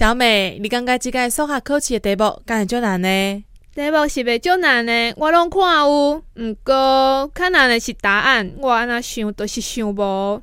小美，你感觉即个数学考试的题目敢会足难呢？题目是袂足难的，我拢看有，毋过较难的是答案，我安那想都是想无。